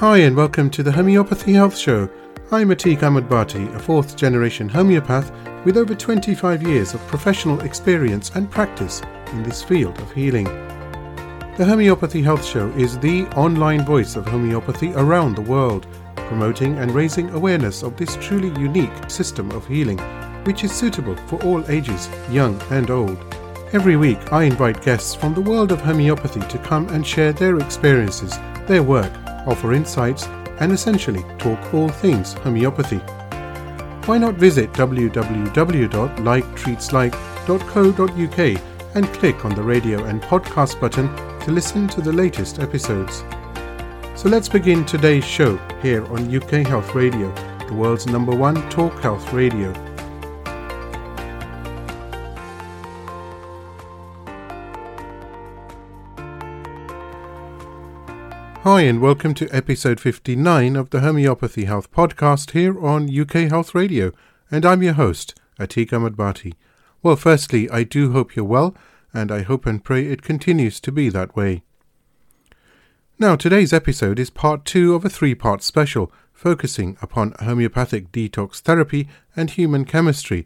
Hi, and welcome to the Homeopathy Health Show. I'm Atiq Ahmad Bhatti, a fourth generation homeopath with over 25 years of professional experience and practice in this field of healing. The Homeopathy Health Show is the online voice of homeopathy around the world, promoting and raising awareness of this truly unique system of healing, which is suitable for all ages, young and old. Every week, I invite guests from the world of homeopathy to come and share their experiences, their work, offer insights, and essentially talk all things homeopathy. Why not visit www.liketreatslike.co.uk and click on the radio and podcast button to listen to the latest episodes. So let's begin today's show here on UK Health Radio, the world's number one talk health radio. Hi, and welcome to episode 59 of the Homeopathy Health Podcast here on UK Health Radio. And I'm your host, Atiq Ahmad Bhatti. Well, firstly, I do hope you're well, and I hope and pray it continues to be that way. Now, today's episode is part two of a three part special focusing upon homeopathic detox therapy and human chemistry,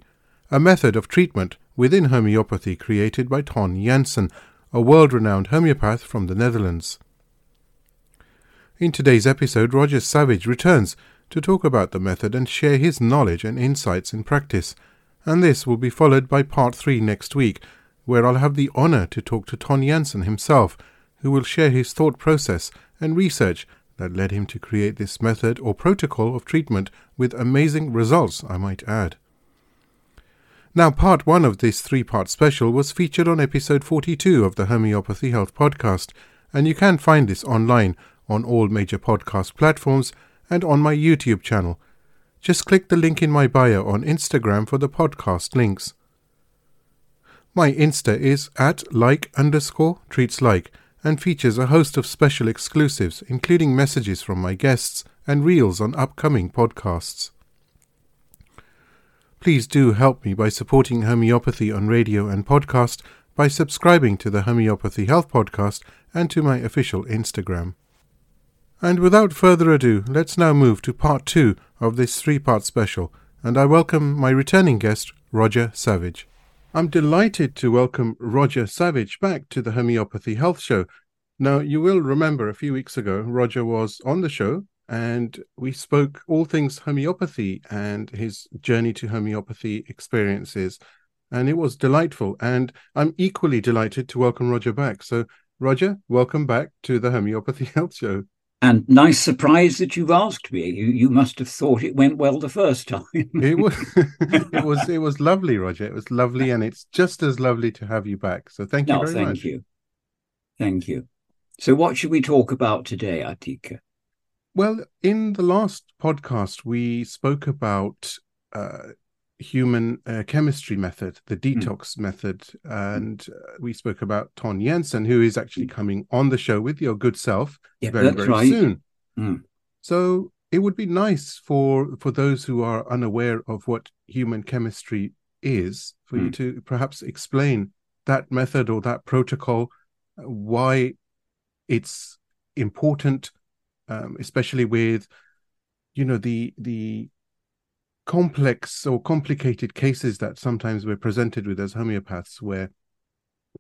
a method of treatment within homeopathy created by Ton Jansen, a world renowned homeopath from the Netherlands. In today's episode, Roger Savage returns to talk about the method and share his knowledge and insights in practice. And this will be followed by part three next week, where I'll have the honour to talk to Ton Jansen himself, who will share his thought process and research that led him to create this method or protocol of treatment with amazing results, I might add. Now, part one of this three part special was featured on episode 42 of the Homeopathy Health Podcast, and you can find this online on all major podcast platforms and on my YouTube channel. Just click the link in my bio on Instagram for the podcast links. My Insta is at like underscore treats like and features a host of special exclusives, including messages from my guests and reels on upcoming podcasts. Please do help me by supporting homeopathy on radio and podcast by subscribing to the Homeopathy Health Podcast and to my official Instagram. And without further ado, let's now move to part two of this three part special, and I welcome my returning guest, Roger Savage. I'm delighted to welcome Roger Savage back to the Homeopathy Health Show. Now, you will remember a few weeks ago, Roger was on the show and we spoke all things homeopathy and his journey to homeopathy experiences. And it was delightful. And I'm equally delighted to welcome Roger back. So, Roger, welcome back to the Homeopathy Health Show. And nice surprise that you've asked me. You you must have thought it went well the first time. it was it was it was lovely, Roger. It was lovely, and it's just as lovely to have you back. So thank you no, very thank much. Thank you. Thank you. So what should we talk about today, Atika? Well, in the last podcast, we spoke about uh, human uh, chemistry method, the hmm. detox mm. method, and uh, we spoke about Ton Jansen, who is actually hmm. coming on the show with your good self yeah, very very right. soon. Mm. So it would be nice for for those who are unaware of what human chemistry is, for mm. you hmm. to perhaps explain that method or that protocol, why it's important, um, especially with you know the the complex or complicated cases that sometimes we're presented with as homeopaths, where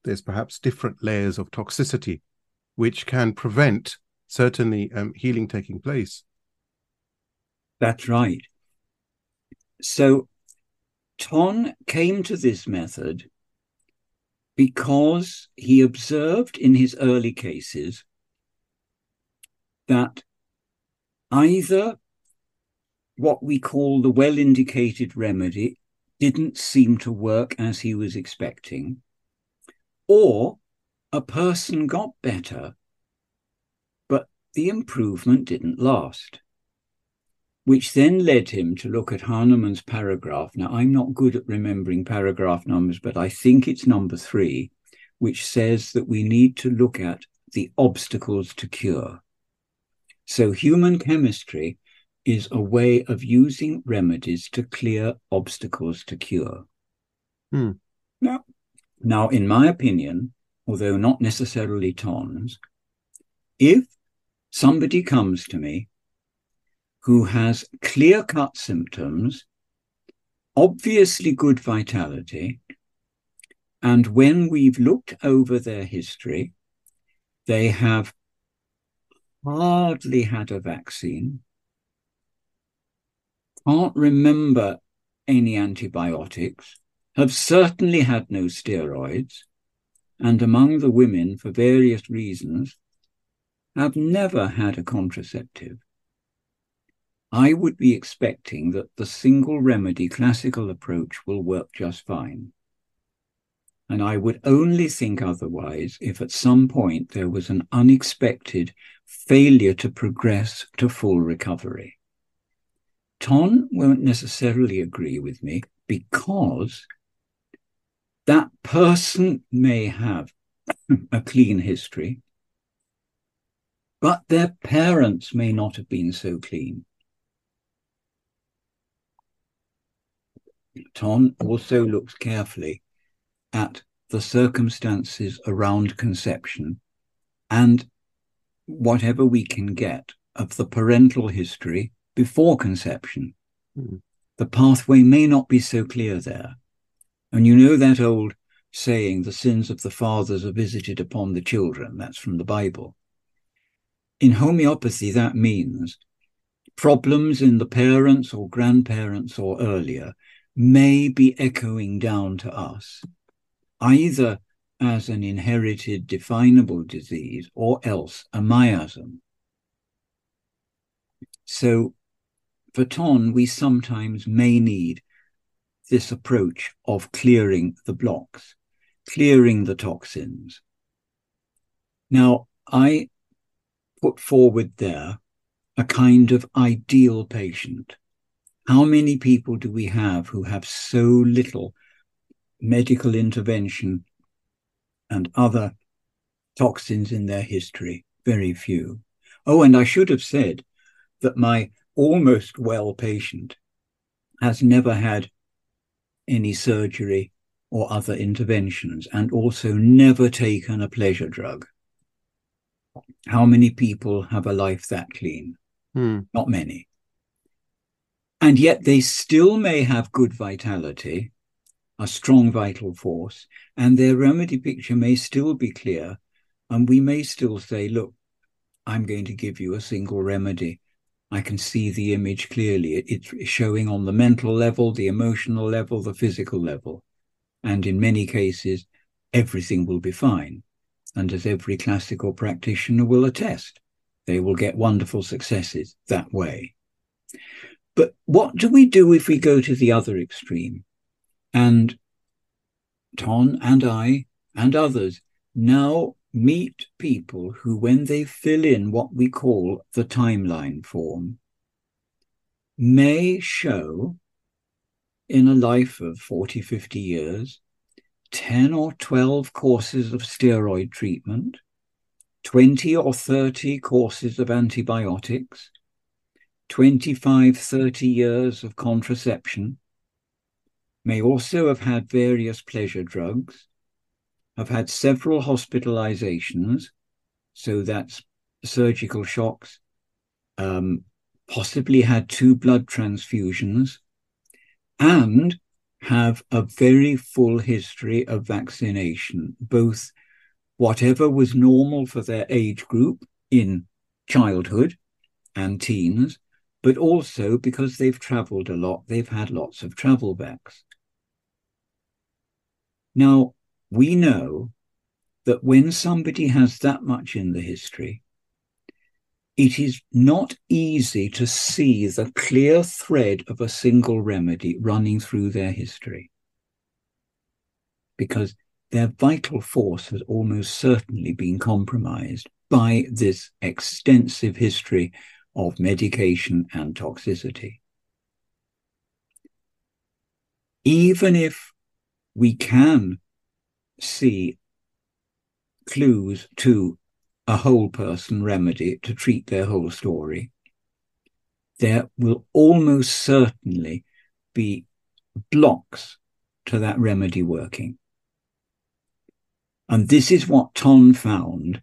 there's perhaps different layers of toxicity, which can prevent certainly um, healing taking place. That's right. So, Ton came to this method because he observed in his early cases that either what we call the well indicated remedy didn't seem to work as he was expecting, or a person got better, but the improvement didn't last. Which then led him to look at Hahnemann's paragraph. Now, I'm not good at remembering paragraph numbers, but I think it's number three, which says that we need to look at the obstacles to cure. So, human chemistry is a way of using remedies to clear obstacles to cure. Hmm. Now, now, in my opinion, although not necessarily Ton's, if somebody comes to me who has clear cut symptoms, obviously good vitality, and when we've looked over their history, they have hardly had a vaccine, can't remember any antibiotics, have certainly had no steroids, and among the women, for various reasons, have never had a contraceptive. I would be expecting that the single remedy classical approach will work just fine. And I would only think otherwise if at some point there was an unexpected failure to progress to full recovery. Ton won't necessarily agree with me because that person may have a clean history, but their parents may not have been so clean. Ton also looks carefully at the circumstances around conception and whatever we can get of the parental history before conception. Mm. The pathway may not be so clear there. And you know that old saying, the sins of the fathers are visited upon the children. That's from the Bible. In homeopathy, that means problems in the parents or grandparents or earlier may be echoing down to us, either as an inherited definable disease or else a miasm. So for Ton, we sometimes may need this approach of clearing the blocks, clearing the toxins. Now, I put forward there a kind of ideal patient. How many people do we have who have so little medical intervention and other toxins in their history? Very few. Oh, and I should have said that my almost well patient has never had any surgery or other interventions and also never taken a pleasure drug. How many people have a life that clean? Hmm. Not many. And yet they still may have good vitality, a strong vital force, and their remedy picture may still be clear. And we may still say, look, I'm going to give you a single remedy. I can see the image clearly. It's showing on the mental level, the emotional level, the physical level. And in many cases, everything will be fine. And as every classical practitioner will attest, they will get wonderful successes that way. But what do we do if we go to the other extreme? And Ton and I and others now meet people who, when they fill in what we call the timeline form, may show in a life of 40, 50 years, 10 or 12 courses of steroid treatment, 20 or 30 courses of antibiotics, 25, 30 years of contraception, may also have had various pleasure drugs, have had several hospitalizations, so that's surgical shocks, um, possibly had two blood transfusions, and have a very full history of vaccination, both whatever was normal for their age group in childhood and teens, but also because they've traveled a lot, they've had lots of travel backs. Now, we know that when somebody has that much in the history, it is not easy to see the clear thread of a single remedy running through their history because their vital force has almost certainly been compromised by this extensive history of medication and toxicity. Even if we can see clues to a whole person remedy to treat their whole story, there will almost certainly be blocks to that remedy working. And this is what Ton found,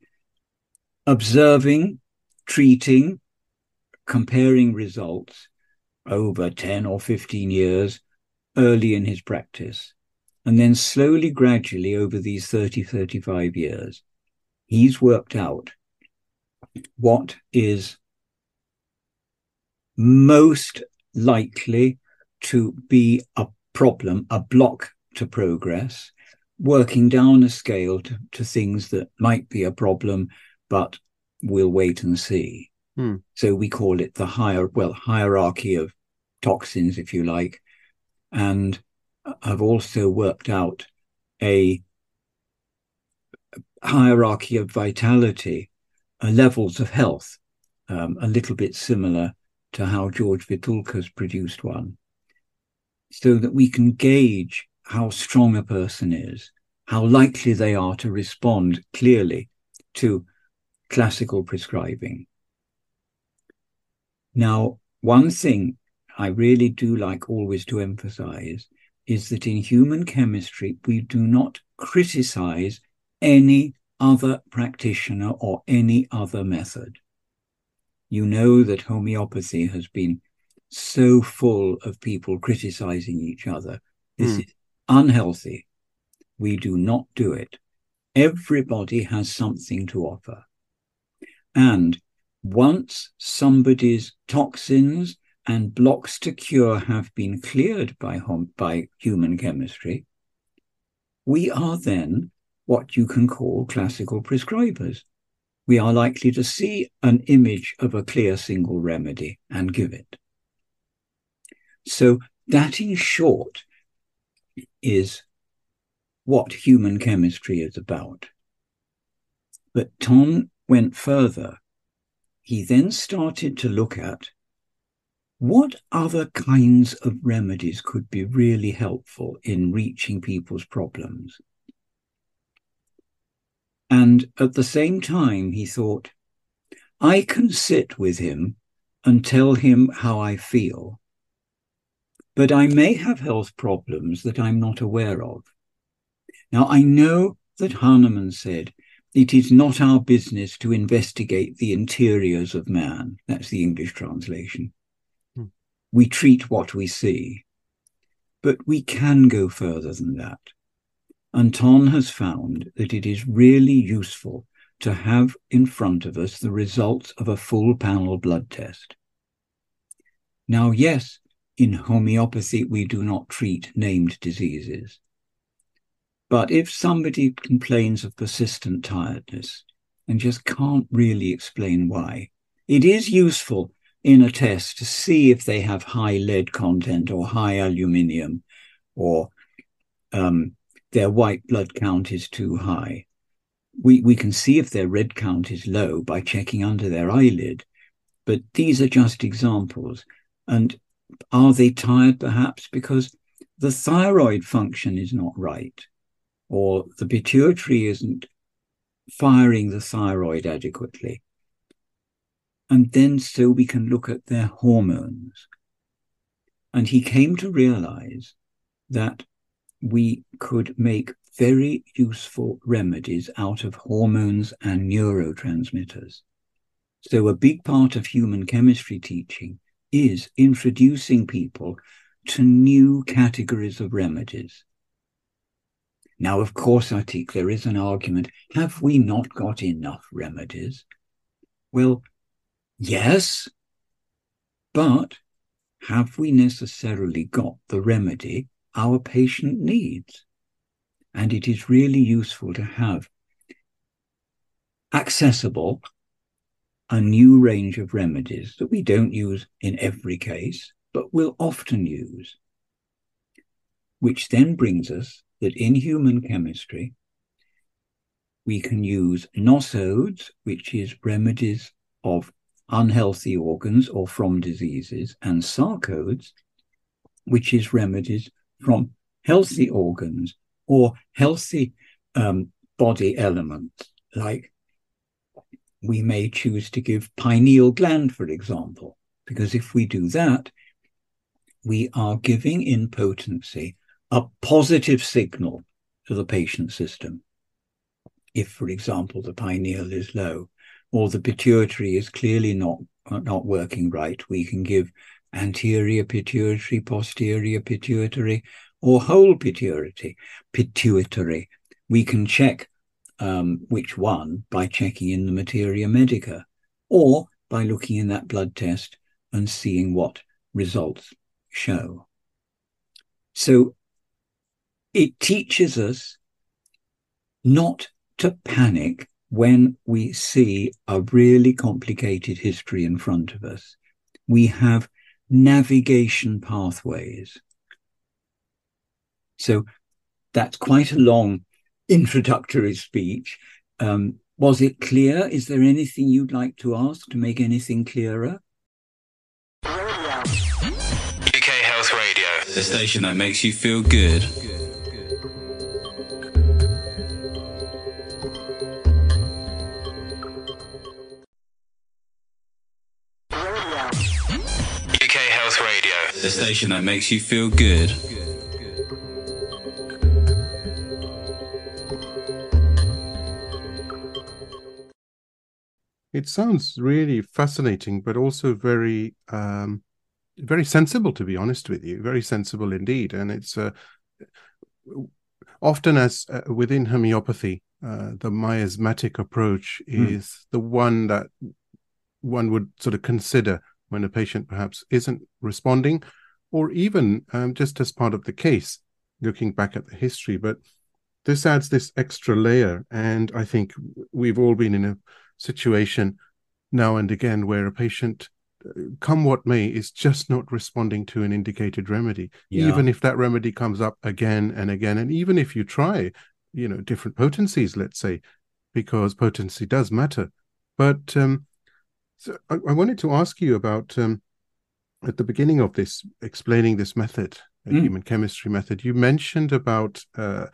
observing treating, comparing results over 10 or 15 years early in his practice. And then slowly, gradually, over these 30, 35 years, he's worked out what is most likely to be a problem, a block to progress, working down a scale to, to things that might be a problem, but we'll wait and see. Hmm. So we call it the higher, well, hierarchy of toxins, if you like, and have also worked out a hierarchy of vitality, uh, levels of health, um, a little bit similar to how George Vithoulkas produced one, so that we can gauge how strong a person is, how likely they are to respond clearly to classical prescribing. Now, one thing I really do like always to emphasize is that in human chemistry, we do not criticize any other practitioner or any other method. You know that homeopathy has been so full of people criticizing each other. This mm. is unhealthy. We do not do it. Everybody has something to offer. And once somebody's toxins and blocks to cure have been cleared by, hom- by human chemistry, we are then what you can call classical prescribers. We are likely to see an image of a clear single remedy and give it. So, that in short is what human chemistry is about. But Ton went further. He then started to look at what other kinds of remedies could be really helpful in reaching people's problems? And at the same time, he thought, I can sit with him and tell him how I feel, but I may have health problems that I'm not aware of. Now, I know that Hahnemann said, it is not our business to investigate the interiors of man. That's the English translation we treat what we see. But we can go further than that. Anton has found that it is really useful to have in front of us the results of a full panel blood test. Now, yes, in homeopathy, we do not treat named diseases. But if somebody complains of persistent tiredness and just can't really explain why, it is useful in a test to see if they have high lead content or high aluminium or um, their white blood count is too high. We, we can see if their red count is low by checking under their eyelid, but these are just examples. And are they tired perhaps because the thyroid function is not right or the pituitary isn't firing the thyroid adequately? And then so we can look at their hormones. And he came to realize that we could make very useful remedies out of hormones and neurotransmitters. So, a big part of human chemistry teaching is introducing people to new categories of remedies. Now, of course, Atiq, there is an argument have we not got enough remedies? Well, Yes, but have we necessarily got the remedy our patient needs? And it is really useful to have accessible a new range of remedies that we don't use in every case, but will often use. Which then brings us that in human chemistry, we can use nosodes, which is remedies of unhealthy organs or from diseases, and sarcodes, which is remedies from healthy organs or healthy um, body elements, like we may choose to give pineal gland, for example, because if we do that, we are giving in potency a positive signal to the patient system. If, for example, the pineal is low, or the pituitary is clearly not not working right, we can give anterior pituitary, posterior pituitary, or whole pituitary. Pituitary. We can check um, which one by checking in the materia medica, or by looking in that blood test and seeing what results show. So it teaches us not to panic when we see a really complicated history in front of us. We have navigation pathways. So that's quite a long introductory speech. Um, was it clear? Is there anything you'd like to ask to make anything clearer? UK Health Radio, the station that makes you feel good. The station that makes you feel good. It sounds really fascinating, but also very, um, very sensible. To be honest with you, very sensible indeed. And it's uh, often as uh, within homeopathy, uh, the miasmatic approach is mm. the one that one would sort of consider when a patient perhaps isn't responding, or even um, just as part of the case, looking back at the history. But this adds this extra layer, and I think we've all been in a situation now and again where a patient uh, come what may is just not responding to an indicated remedy yeah. even if that remedy comes up again and again and even if you try you know different potencies let's say because potency does matter but um so I, I wanted to ask you about um at the beginning of this explaining this method mm. human chemistry method you mentioned about uh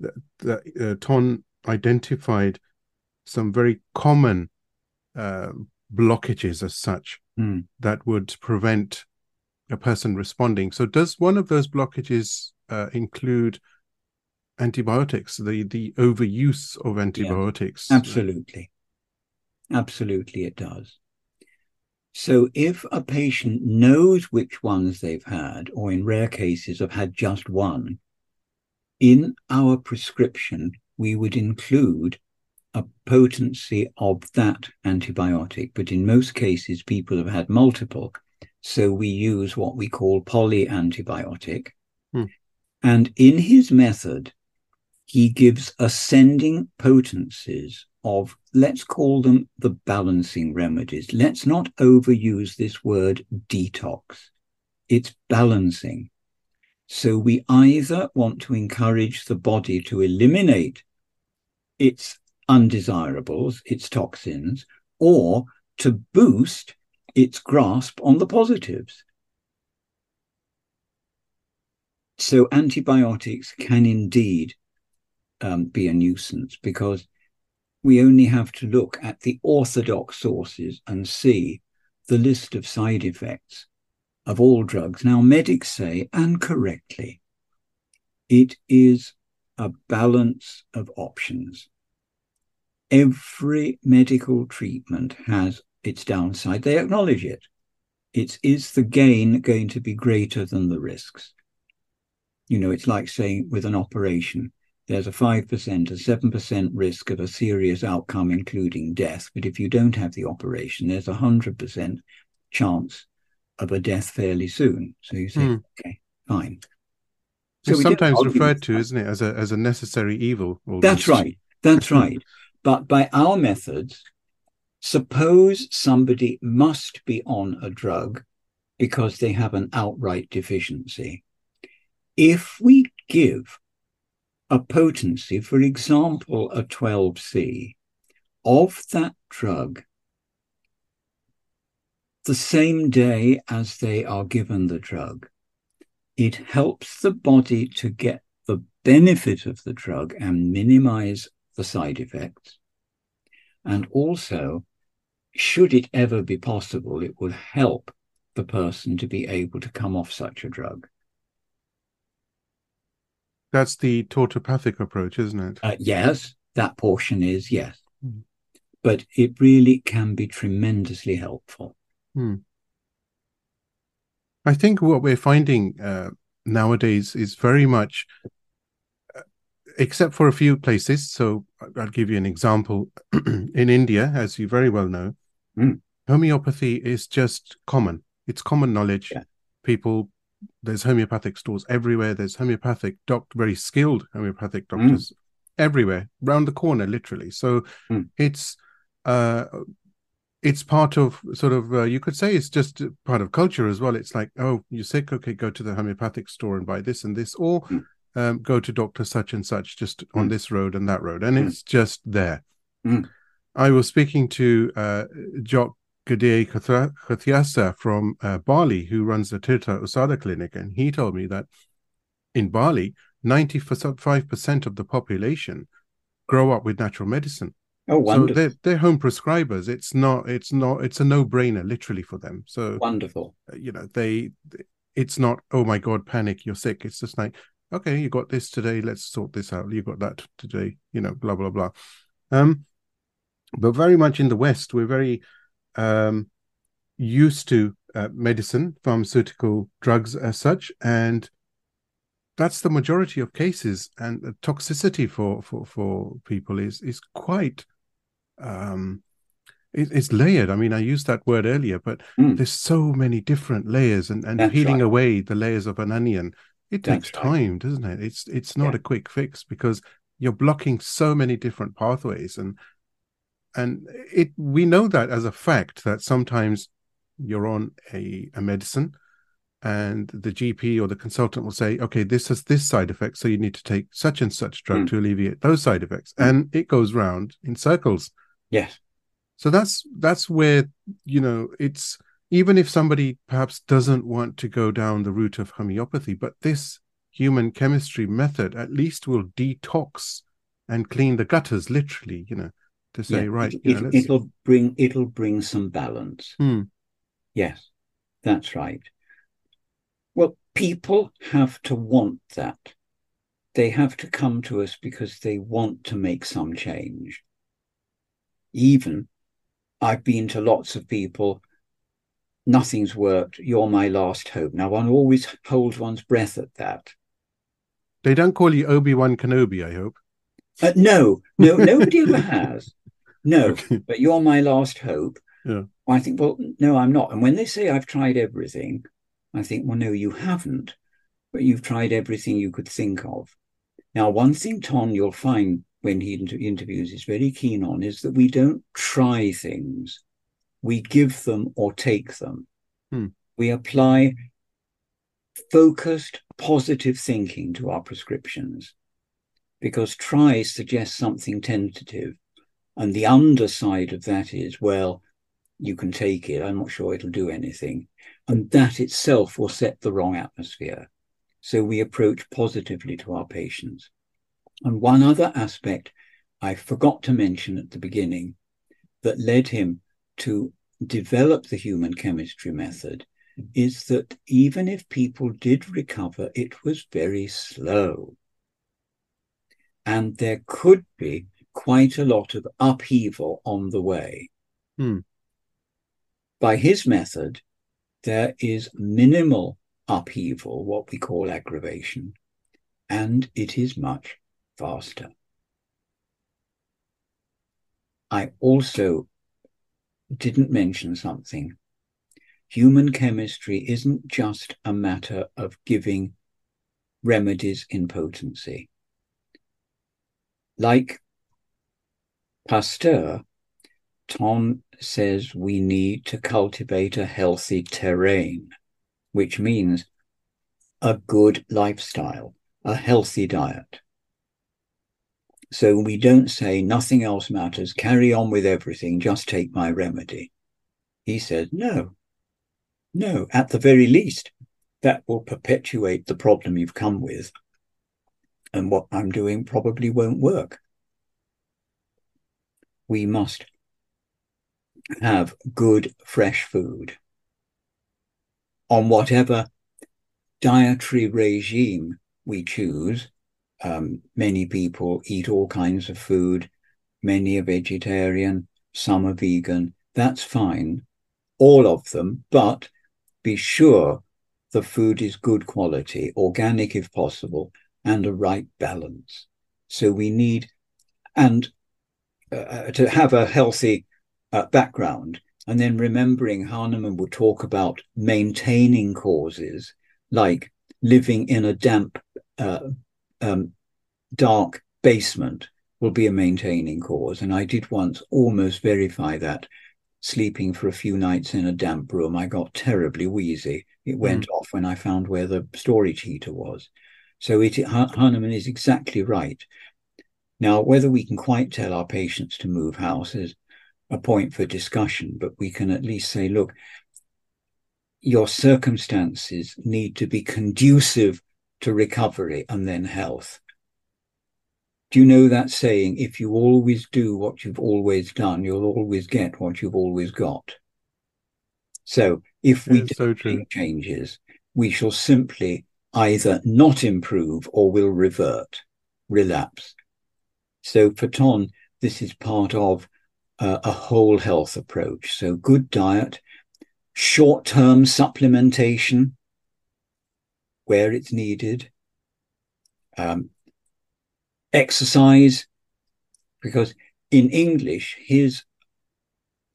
that, that uh, Ton identified some very common uh, blockages as such mm. that would prevent a person responding. So, does one of those blockages uh, include antibiotics? The the overuse of antibiotics? Yeah, absolutely, absolutely, it does. So, if a patient knows which ones they've had, or in rare cases have had just one, in our prescription, we would include a potency of that antibiotic, but in most cases, people have had multiple. So we use what we call polyantibiotic. Hmm. And in his method, he gives ascending potencies of, let's call them the balancing remedies. Let's not overuse this word detox. It's balancing. So we either want to encourage the body to eliminate its undesirables, its toxins, or to boost its grasp on the positives. So antibiotics can indeed um, be a nuisance because we only have to look at the orthodox sources and see the list of side effects of all drugs. Now, medics say, and correctly, it is a balance of options every medical treatment has its downside. They acknowledge it. It's is the gain going to be greater than the risks? You know, it's like saying with an operation, there's a 5%, a 7% risk of a serious outcome, including death. But if you don't have the operation, there's a 100% chance of a death fairly soon. So you say, mm. okay, fine. So it's sometimes referred to, isn't it, as a as a necessary evil? Almost. That's right. That's right. But by our methods, suppose somebody must be on a drug because they have an outright deficiency. If we give a potency, for example, a 12C, of that drug the same day as they are given the drug, it helps the body to get the benefit of the drug and minimize the side effects. And also, should it ever be possible, it would help the person to be able to come off such a drug. That's the tautopathic approach, isn't it? Uh, yes, that portion is yes. Mm. but it really can be tremendously helpful. Hmm. I think what we're finding uh, nowadays is very much, uh, except for a few places. So I'll give you an example. In India, as you very well know, Mm. homeopathy is just common. It's common knowledge. Yeah. People, there's homeopathic stores everywhere. There's homeopathic doc, very skilled homeopathic doctors everywhere, round the corner, literally. So Mm. it's uh it's part of sort of uh, you could say it's just part of culture as well it's like oh you're sick okay go to the homeopathic store and buy this and this or Mm. um, go to doctor such and such just on Mm. this road and that road and Mm. it's just there Mm. i was speaking to uh jock Gade Kathiasa from uh, Bali, who runs the Tirtha Usada clinic, and he told me that in Bali, 95% of the population grow up with natural medicine Oh, so wonderful. they're they're home prescribers. It's not it's not it's a no brainer literally for them. So wonderful. uh, you know they it's not oh my god panic you're sick. It's just like okay you got this today let's sort this out. You got that today you know blah blah blah. Um, but very much in the West we're very um used to uh, medicine, pharmaceutical drugs as such, and that's the majority of cases. And the toxicity for for for people is is quite um it, it's layered. I mean, I used that word earlier, but Mm. there's so many different layers, and and That's peeling right. away the layers of an onion, it That's takes right. time, doesn't it? It's it's not Yeah. a quick fix because you're blocking so many different pathways, and and it we know that as a fact that sometimes you're on a a medicine and the GP or the consultant will say, okay, this has this side effect, so you need to take such and such drug Mm. to alleviate those side effects, Mm. and it goes round in circles. Yes. So that's that's where you know it's even if somebody perhaps doesn't want to go down the route of homeopathy, but this human chemistry method at least will detox and clean the gutters, literally, you know, to say, Yeah. right, It, you know, let's, will bring it'll bring some balance. Hmm. Yes, that's right. Well, people have to want that. They have to come to us because they want to make some change. Even I've been to lots of people, nothing's worked, you're my last hope. Now, one always holds one's breath at that. they don't call you Obi Wan Kenobi, I hope. Uh, no, no, nobody ever has. No, Okay. but you're my last hope. Yeah. I think, well, no, I'm not. And when they say I've tried everything, I think, well, no, you haven't, but you've tried everything you could think of. Now, one thing, Ton, you'll find when he inter- interviews is very keen on is that we don't try things, we give them or take them. Hmm. We apply focused, positive thinking to our prescriptions because try suggests something tentative. And the underside of that is, well, you can take it. I'm not sure it'll do anything. And that itself will set the wrong atmosphere. So we approach positively to our patients. And one other aspect I forgot to mention at the beginning that led him to develop the human chemistry method is that even if people did recover, it was very slow. And there could be quite a lot of upheaval on the way. Hmm. By his method, there is minimal upheaval, what we call aggravation, and it is much faster. I also didn't mention something. Human chemistry isn't just a matter of giving remedies in potency. Like Pasteur, Ton says we need to cultivate a healthy terrain, which means a good lifestyle, a healthy diet. So we don't say nothing else matters, carry on with everything, just take my remedy. He said, no, no, at the very least, that will perpetuate the problem you've come with. And what I'm doing probably won't work. We must have good, fresh food on whatever dietary regime we choose. Um, many people eat all kinds of food. Many are vegetarian. some are vegan. That's fine, all of them, but be sure the food is good quality, organic if possible, and a right balance. So we need, and uh, uh, to have a healthy uh, background, and then remembering Hahnemann would talk about maintaining causes like living in a damp, uh, um, dark basement will be a maintaining cause. And I did once almost verify that sleeping for a few nights in a damp room. I got terribly wheezy. It went mm. off when I found where the storage heater was. So it, Hahnemann is exactly right. Now, whether we can quite tell our patients to move house is a point for discussion, but we can at least say, look, your circumstances need to be conducive to recovery and then health. Do you know that saying, if you always do what you've always done, you'll always get what you've always got? So if we do so make changes, we shall simply either not improve or will revert, relapse. So for Ton, this is part of uh, a whole health approach. So good diet, short-term supplementation where it's needed, um, exercise, because in English, his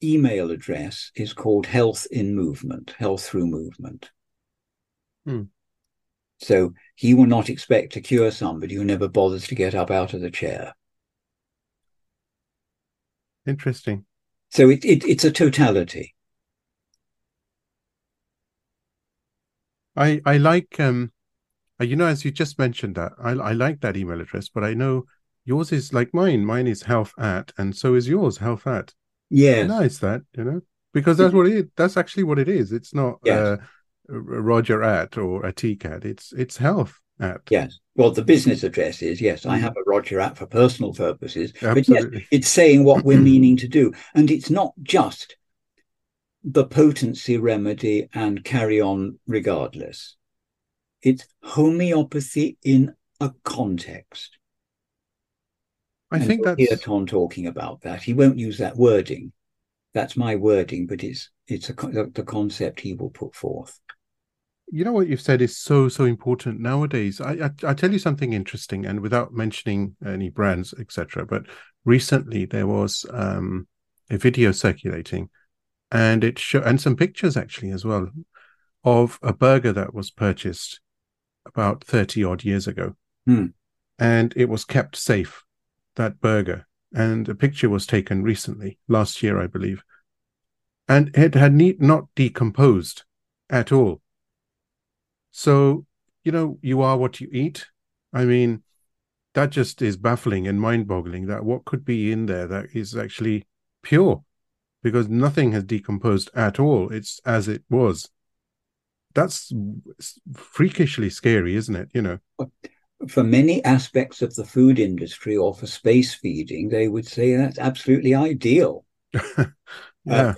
email address is called Health in Movement, Health Through Movement. Hmm. So he will not expect to cure somebody who never bothers to get up out of the chair. Interesting. So it, it it's a totality. I I like um uh, you know, as you just mentioned that, I, I like that email address, but I know yours is like mine. Mine is health at, and so is yours, health at. Yeah, nice that you know because that's what it. That's actually what it is. It's not yes. uh, Roger at or Atiq at. It's it's health at. Yes. Well, the business address is yes. I mm. have a Roger app for personal purposes, Absolutely. but yes, it's saying what we're meaning to do, and it's not just the potency remedy and carry on regardless. It's homeopathy in a context. I and think that's hear Ton talking about that. He won't use that wording. That's my wording, but it's it's a, the concept he will put forth. You know what you've said is so so important nowadays. I I, I tell you something interesting, and without mentioning any brands etc. But recently there was um, a video circulating, and it show and some pictures actually as well of a burger that was purchased about 30 odd years ago. Hmm. And it was kept safe, that burger. And a picture was taken recently, last year, I believe. And it had need not decomposed at all. So, you know, you are what you eat. I mean, that just is baffling and mind boggling that what could be in there that is actually pure because nothing has decomposed at all. It's as it was that's freakishly scary, isn't it? You know, for many aspects of the food industry or for space feeding, they would say that's absolutely ideal. yeah. Uh,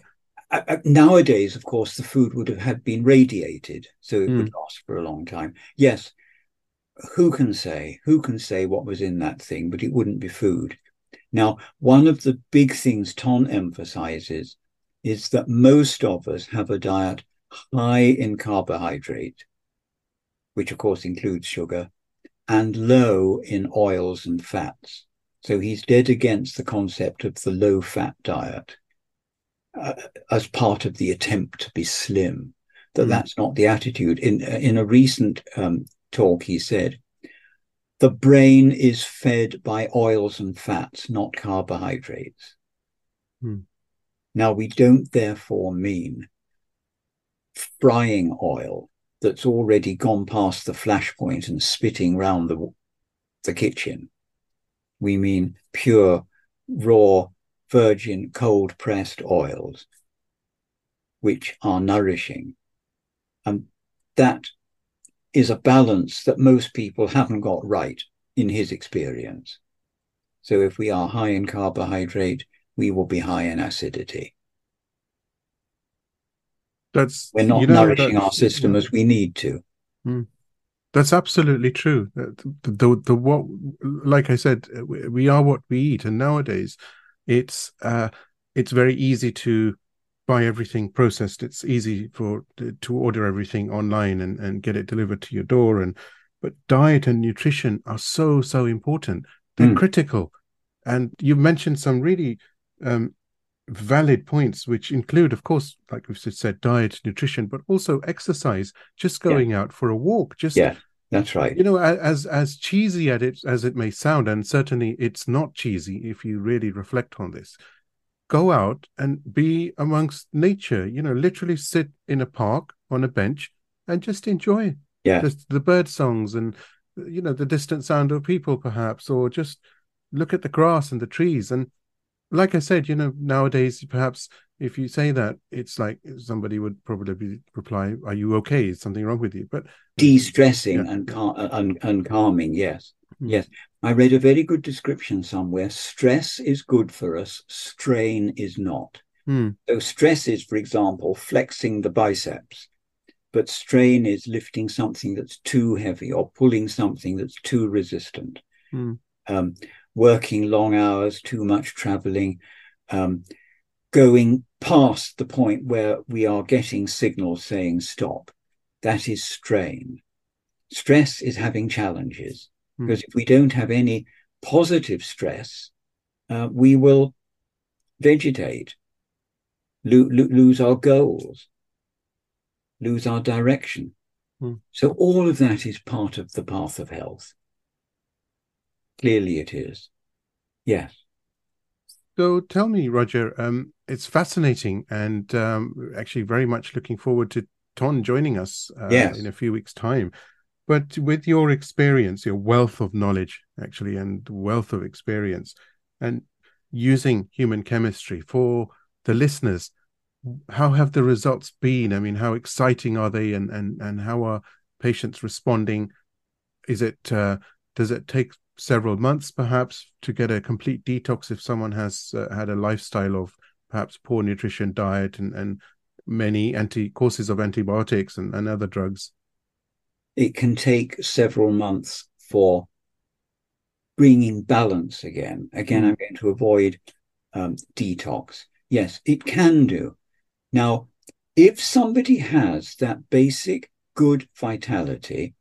nowadays, of course, the food would have had been radiated, so it mm. would last for a long time. Yes, who can say? Who can say what was in that thing? But it wouldn't be food. Now, one of the big things Ton emphasizes is that most of us have a diet high in carbohydrate, which of course includes sugar, and low in oils and fats. So he's dead against the concept of the low fat diet uh, as part of the attempt to be slim. That mm. that's not the attitude. In in a recent um, talk, he said, "The brain is fed by oils and fats, not carbohydrates." Mm. Now we don't therefore mean frying oil that's already gone past the flash point and spitting round the, the kitchen. We mean pure, raw, virgin, cold pressed oils, which are nourishing. And that is a balance that most people haven't got right in his experience. So if we are high in carbohydrate, we will be high in acidity. That's we're not you know, nourishing our system as we need to. Hmm. That's absolutely true. The, the, the, what, like I said, we are what we eat, and nowadays, it's uh, it's very easy to buy everything processed. It's easy for to order everything online and, and get it delivered to your door. And but diet and nutrition are so so important. They're mm. critical. And you've mentioned some really um, valid points, which include, of course, like we've said, diet, nutrition, but also exercise. Just going yeah. out for a walk. Just yeah. That's right. You know, as as cheesy as it as it may sound, and certainly it's not cheesy if you really reflect on this go out and be amongst nature you know literally sit in a park on a bench and just enjoy yeah just the bird songs and you know the distant sound of people perhaps or just look at the grass and the trees and like i said you know nowadays perhaps if you say that it's like somebody would probably reply are you okay is something wrong with you but de-stressing yeah. and, cal- and, and calming yes mm. yes I read a very good description somewhere. Stress is good for us, strain is not. Hmm. So, stress is, for example, flexing the biceps, but strain is lifting something that's too heavy or pulling something that's too resistant. Hmm. Um, working long hours, too much traveling, um, going past the point where we are getting signals saying stop. That is strain. Stress is having challenges. Hmm. Because if we don't have any positive stress, uh, we will vegetate, lo- lo- lose our goals, lose our direction. Hmm. So all of that is part of the path of health. Clearly, it is. Yes. So tell me, Roger, um, it's fascinating and um, actually very much looking forward to Ton joining us uh, yes. in a few weeks' time. But with your experience, your wealth of knowledge, actually, and wealth of experience, and using human chemistry for the listeners, how have the results been? I mean, how exciting are they, and and and how are patients responding? Is it uh, does it take several months, perhaps, to get a complete detox if someone has uh, had a lifestyle of perhaps poor nutrition, diet, and and many anti courses of antibiotics and, and other drugs? it can take several months for bringing balance again. Again, I'm going to avoid um, detox. Yes, it can do. Now, if somebody has that basic good vitality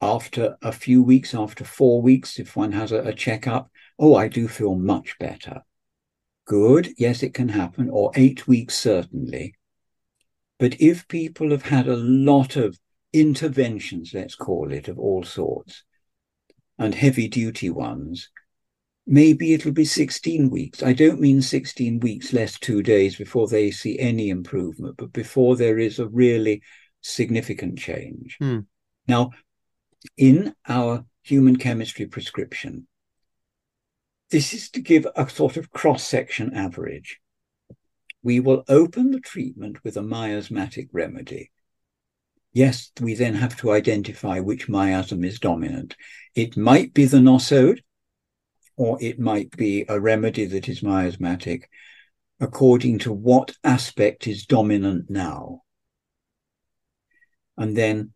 after a few weeks, after four weeks, if one has a, a checkup, oh, I do feel much better. Good. Yes, it can happen. Or eight weeks, certainly. But if people have had a lot of interventions, let's call it, of all sorts, and heavy duty ones, maybe it'll be 16 weeks. I don't mean 16 weeks less two days before they see any improvement, but before there is a really significant change. Hmm. Now, in our human chemistry prescription, this is to give a sort of cross section average. We will open the treatment with a miasmatic remedy yes, we then have to identify which miasm is dominant. It might be the nosode, or it might be a remedy that is miasmatic, according to what aspect is dominant now. And then,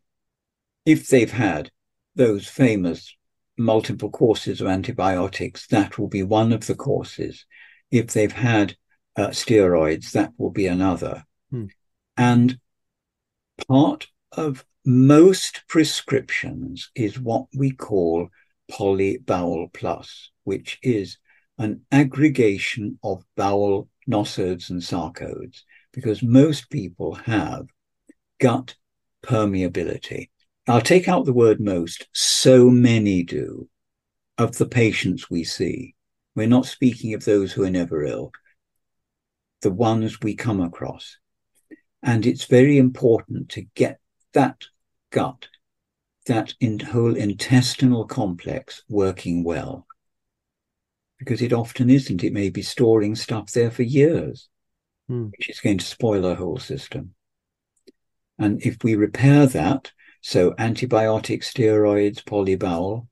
if they've had those famous multiple courses of antibiotics, that will be one of the courses. If they've had uh, steroids, that will be another. Hmm. And part of most prescriptions is what we call polybowel plus, which is an aggregation of bowel nosodes and sarcodes, because most people have gut permeability. I'll take out the word most, so many do, of the patients we see. We're not speaking of those who are never ill, the ones we come across. And it's very important to get that gut, that in whole intestinal complex working well. Because it often isn't. It may be storing stuff there for years, hmm. which is going to spoil our whole system. And if we repair that, so antibiotics, steroids, polybowel,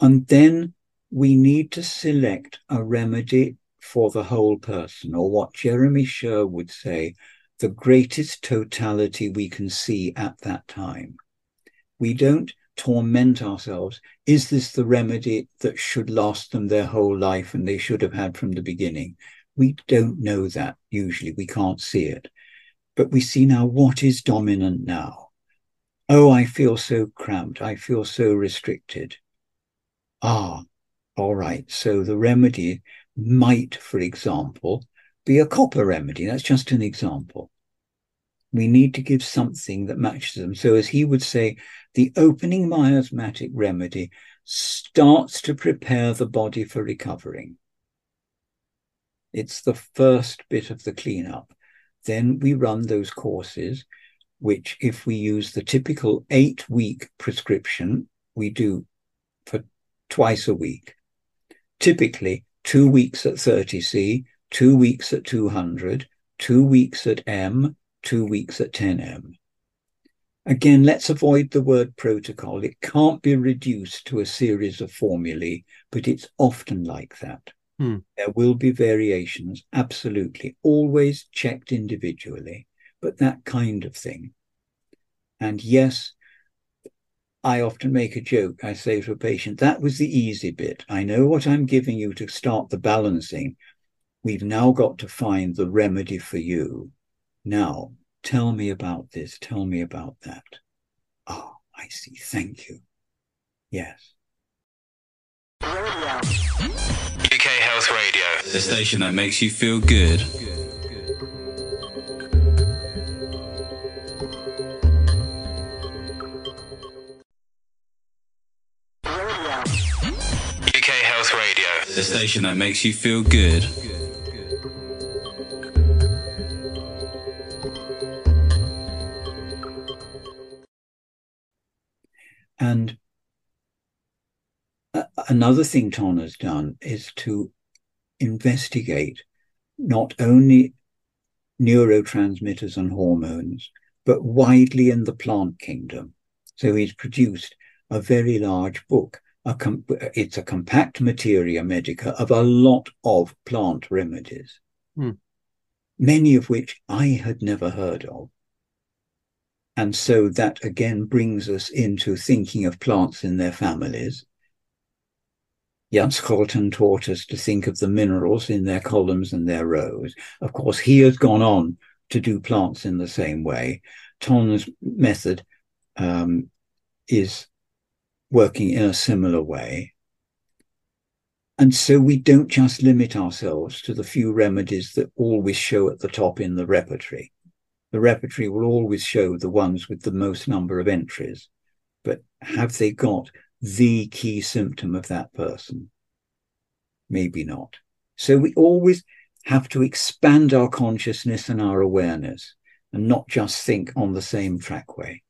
and then we need to select a remedy for the whole person, or what Jeremy Sherr would say, the greatest totality we can see at that time. We don't torment ourselves. Is this the remedy that should last them their whole life and they should have had from the beginning? We don't know that usually. We can't see it. But we see now what is dominant now. Oh, I feel so cramped. I feel so restricted. Ah, all right. So the remedy might, for example, be a copper remedy. That's just an example. We need to give something that matches them. So, as he would say, the opening miasmatic remedy starts to prepare the body for recovering. It's the first bit of the cleanup. Then we run those courses, which, if we use the typical eight week prescription, we do for twice a week. Typically, two weeks at 30C, two weeks at 200, two weeks at M, two weeks at 10M. Again, let's avoid the word protocol. It can't be reduced to a series of formulae, but it's often like that. Hmm. There will be variations, absolutely, always checked individually, but that kind of thing. And yes, I often make a joke. I say to a patient, that was the easy bit. I know what I'm giving you to start the balancing. We've now got to find the remedy for you. Now, tell me about this. Tell me about that. Oh, I see. Thank you. Yes. UK Health Radio, the station that makes you feel good. The station that makes you feel good. And another thing Ton has done is to investigate not only neurotransmitters and hormones, but widely in the plant kingdom. So he's produced a very large book. A com- it's a compact materia medica of a lot of plant remedies, Hmm. many of which I had never heard of. And so that again brings us into thinking of plants in their families. Jan Scholten taught us to think of the minerals in their columns and their rows. Of course, he has gone on to do plants in the same way. Ton's method um, is working in a similar way. And so we don't just limit ourselves to the few remedies that always show at the top in the repertory. The repertory will always show the ones with the most number of entries, but have they got the key symptom of that person? Maybe not. So we always have to expand our consciousness and our awareness and not just think on the same trackway.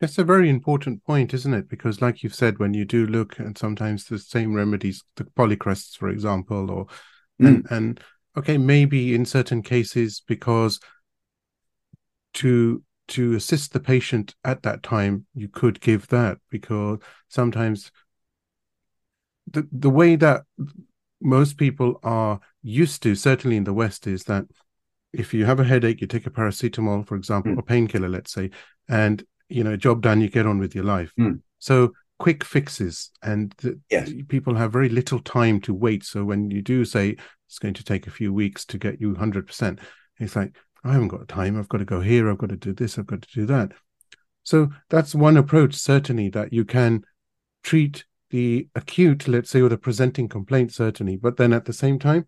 That's a very important point, isn't it? Because, like you've said, when you do look at sometimes the same remedies, the polycrests, for example, or Mm. and and okay, maybe in certain cases because to to assist the patient at that time, you could give that because sometimes the the way that most people are used to, certainly in the West, is that if you have a headache, you take a paracetamol, for example, Mm. or painkiller, let's say, and you know, job done, you get on with your life. Mm. So quick fixes, and the, Yes. people have very little time to wait. So when you do say it's going to take a few weeks to get you hundred percent, it's like I haven't got time. I've got to go here. I've got to do this. I've got to do that. So that's one approach, certainly, that you can treat the acute, let's say, or the presenting complaint, certainly, but then at the same time,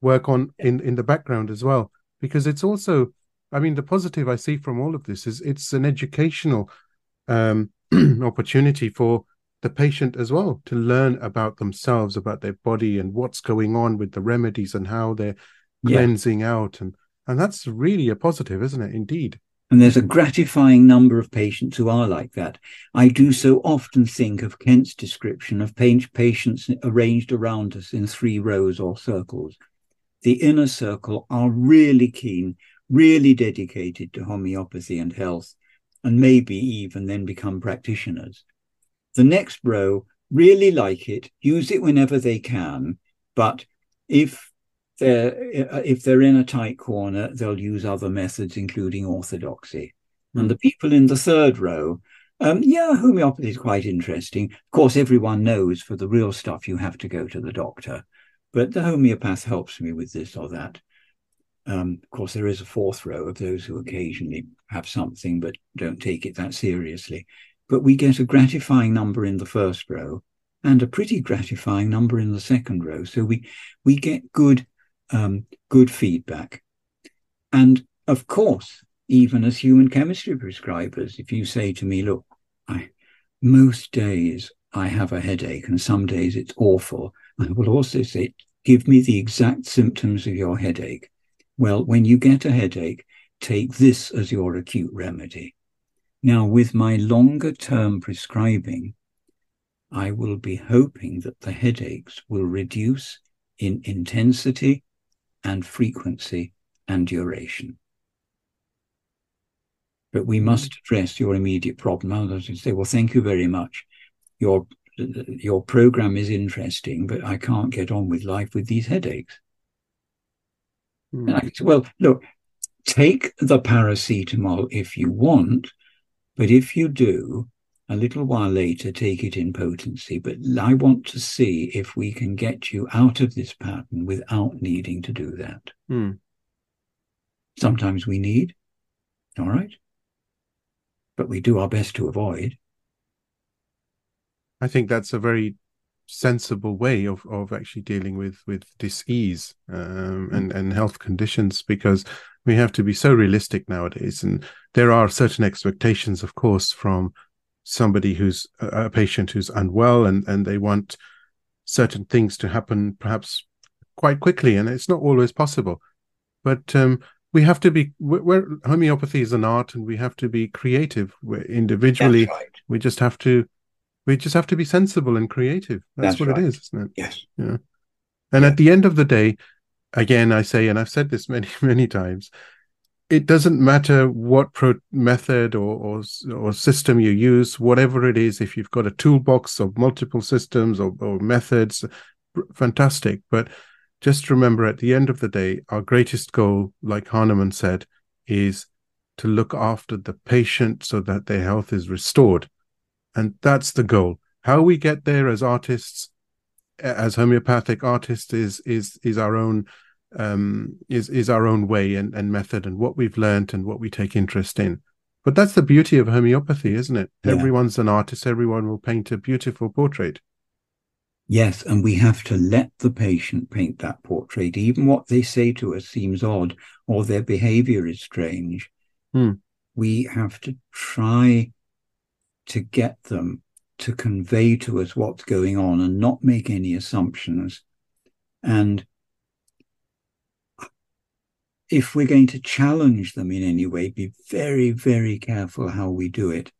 work on in in the background as well, because it's also, I mean, the positive I see from all of this is it's an educational um, opportunity for the patient as well to learn about themselves, about their body, and what's going on with the remedies and how they're Yeah. cleansing out, and and that's really a positive, isn't it? Indeed. And there's a gratifying number of patients who are like that. I do so often think of Kent's description of patients arranged around us in three rows or circles. The inner circle are really keen, really dedicated to homeopathy and health, and maybe even then become practitioners. The next row really like it, use it whenever they can, but if they're if they're in a tight corner, they'll use other methods, including orthodoxy. And the people in the third row Um, yeah, homeopathy is quite interesting. Of course, everyone knows for the real stuff you have to go to the doctor, but the homeopath helps me with this or that. Um, of course, there is a fourth row of those who occasionally have something but don't take it that seriously. But we get a gratifying number in the first row and a pretty gratifying number in the second row. So we we get good um, good feedback. And of course, even as human chemistry prescribers, if you say to me, look, I most days I have a headache and some days it's awful, I will also say, give me the exact symptoms of your headache. Well, when you get a headache, take this as your acute remedy. Now, with my longer term prescribing, I will be hoping that the headaches will reduce in intensity and frequency and duration. But we must mm-hmm. address your immediate problem. Others would say, well, thank you very much. Your, your program is interesting, but I can't get on with life with these headaches. Mm. And I say, well, look, take the paracetamol if you want, but if you do, a little while later take it in potency. But I want to see if we can get you out of this pattern without needing to do that. Mm. Sometimes we need, all right, but we do our best to avoid. I think that's a very sensible way of, of actually dealing with with disease um, hmm. and and health conditions because we have to be so realistic nowadays and there are certain expectations of course from somebody who's a patient who's unwell and, and they want certain things to happen perhaps quite quickly and it's not always possible but um, we have to be where homeopathy is an art and we have to be creative we're individually right. we just have to we just have to be sensible and creative that's, that's what right. it is isn't it yes yeah and yeah. at the end of the day again i say and i've said this many many times it doesn't matter what pro- method or, or, or system you use, whatever it is. If you've got a toolbox of multiple systems or, or methods, fantastic. But just remember, at the end of the day, our greatest goal, like Hahnemann said, is to look after the patient so that their health is restored, and that's the goal. How we get there as artists, as homeopathic artists, is is is our own um, is is our own way and, and method and what we've learned and what we take interest in. But that's the beauty of homeopathy, isn't it? Yeah. Everyone's an artist. Everyone will paint a beautiful portrait. Yes, and we have to let the patient paint that portrait. Even what they say to us seems odd or their behavior is strange. Hmm. We have to try to get them to convey to us what's going on and not make any assumptions. And if we're going to challenge them in any way, be very, very careful how we do it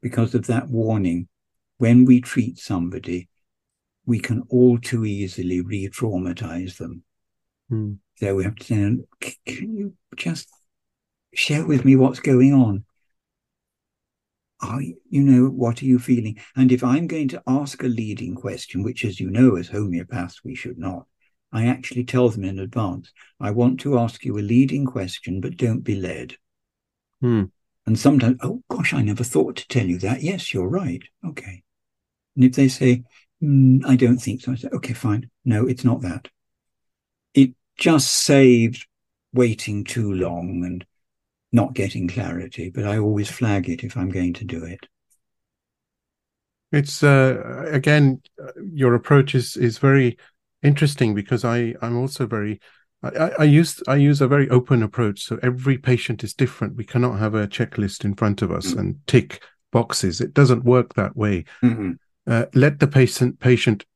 because of that warning. When we treat somebody, we can all too easily re traumatize them. Mm. So we have to say, can you just share with me what's going on? Are you know, what are you feeling? And if I'm going to ask a leading question, which, as you know, as homeopaths, we should not, I actually tell them in advance, I want to ask you a leading question, but don't be led. Hmm. And sometimes, oh gosh, I never thought to tell you that. Yes, you're right. Okay. And if they say, mm, I don't think so, I say, okay, fine. No, it's not that. It just saved waiting too long and not getting clarity, but I always flag it if I'm going to do it. It's uh, again, your approach is is very interesting because I I'm also very I, I use I use a very open approach. So every patient is different. We cannot have a checklist in front of us mm-hmm. and tick boxes. It doesn't work that way. Mm-hmm. Uh, let the patient patient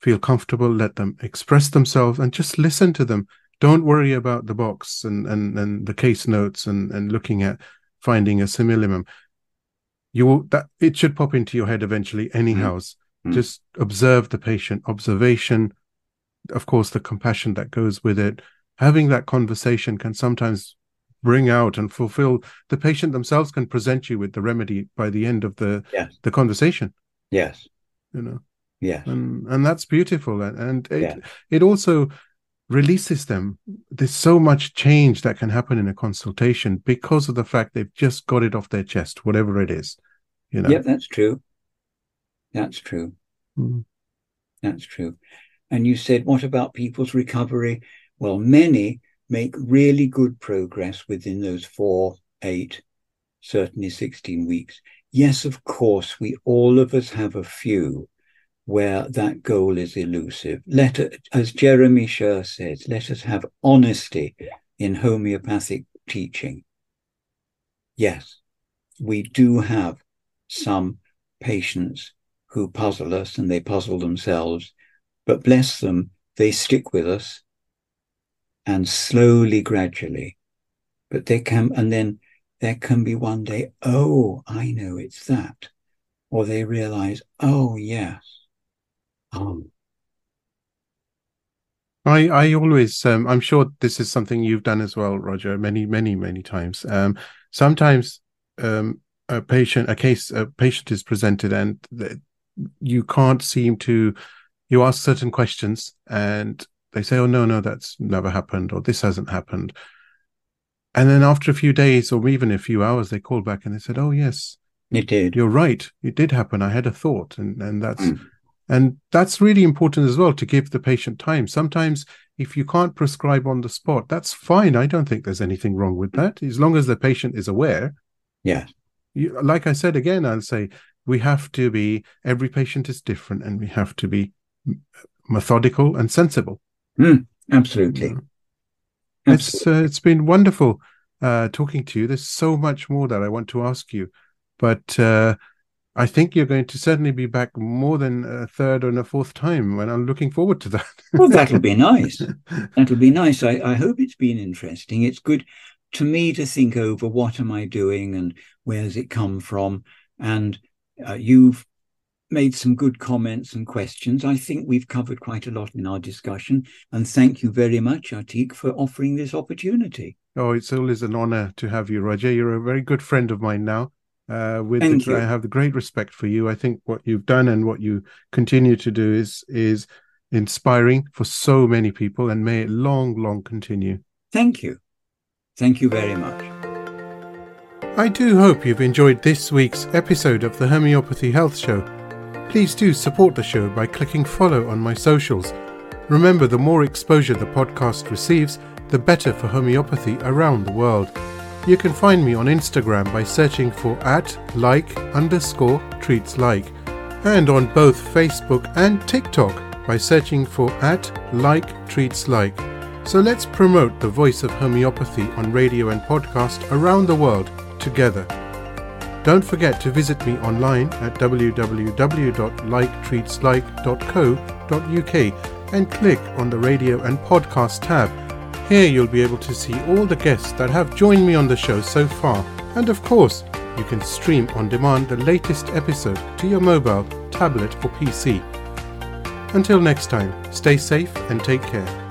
feel comfortable. Let them express themselves and just listen to them. Don't worry about the box and and and the case notes and and looking at finding a simillimum. You will that it should pop into your head eventually. Anyhow, mm-hmm. just observe the patient. Observation of course, the compassion that goes with it. Having that conversation can sometimes bring out and fulfill the patient themselves can present you with the remedy by the end of the yes. the conversation. Yes. You know. Yes. And and that's beautiful. And, and it yeah. it also releases them. There's so much change that can happen in a consultation because of the fact they've just got it off their chest, whatever it is. You know. Yep, that's true. That's true. Mm. That's true. And you said, what about people's recovery? Well, many make really good progress within those four, eight, certainly 16 weeks. Yes, of course, we all of us have a few where that goal is elusive. Let as Jeremy Sherr says, let us have honesty in homeopathic teaching. Yes, we do have some patients who puzzle us and they puzzle themselves, but bless them, they stick with us and slowly, gradually. But they can, and then there can be one day, oh, I know it's that. Or they realize, oh, yes. Um, I, I always, um, I'm sure this is something you've done as well, Roger, many, many, many times. Um, sometimes um, a patient, a case, a patient is presented and you can't seem to, you ask certain questions and they say, oh, no, no, that's never happened or this hasn't happened. And then after a few days or even a few hours, they call back and they said, oh, yes, it did. You're right. It did happen. I had a thought and, and that's, Mm. And that's really important as well to give the patient time. Sometimes if you can't prescribe on the spot, that's fine. I don't think there's anything wrong with that. As long as the patient is aware. Yes. You, like I said again, I'll say we have to be, every patient is different and we have to be methodical and sensible. Absolutely. Mm. It's, Absolutely. uh, it's been wonderful uh, talking to you. There's so much more that I want to ask you, but uh, I think you're going to certainly be back more than a third and a fourth time, and I'm looking forward to that. Well, that'll be nice. That'll be nice. I, I hope it's been interesting. It's good to me to think over what am I doing and where does it come from. And uh, you've made some good comments and questions. I think we've covered quite a lot in our discussion. And thank you very much, Atiq, for offering this opportunity. oh, it's always an honor to have you, Roger. You're a very good friend of mine now. Uh, with Thank the, you. I have the great respect for you. I think what you've done and what you continue to do is is inspiring for so many people, and may it long, long continue. Thank you. Thank you very much. I do hope you've enjoyed this week's episode of the Homeopathy Health Show. Please do support the show by clicking follow on my socials. Remember, the more exposure the podcast receives, the better for homeopathy around the world. You can find me on Instagram by searching for at like underscore treats like, and on both Facebook and TikTok by searching for at like treats like. So let's promote the voice of homeopathy on radio and podcast around the world together. Don't forget to visit me online at www.liketreatslike.co.uk and click on the radio and podcast tab. Here you'll be able to see all the guests that have joined me on the show so far, and of course, you can stream on demand the latest episode to your mobile, tablet, or PC. Until next time, stay safe and take care.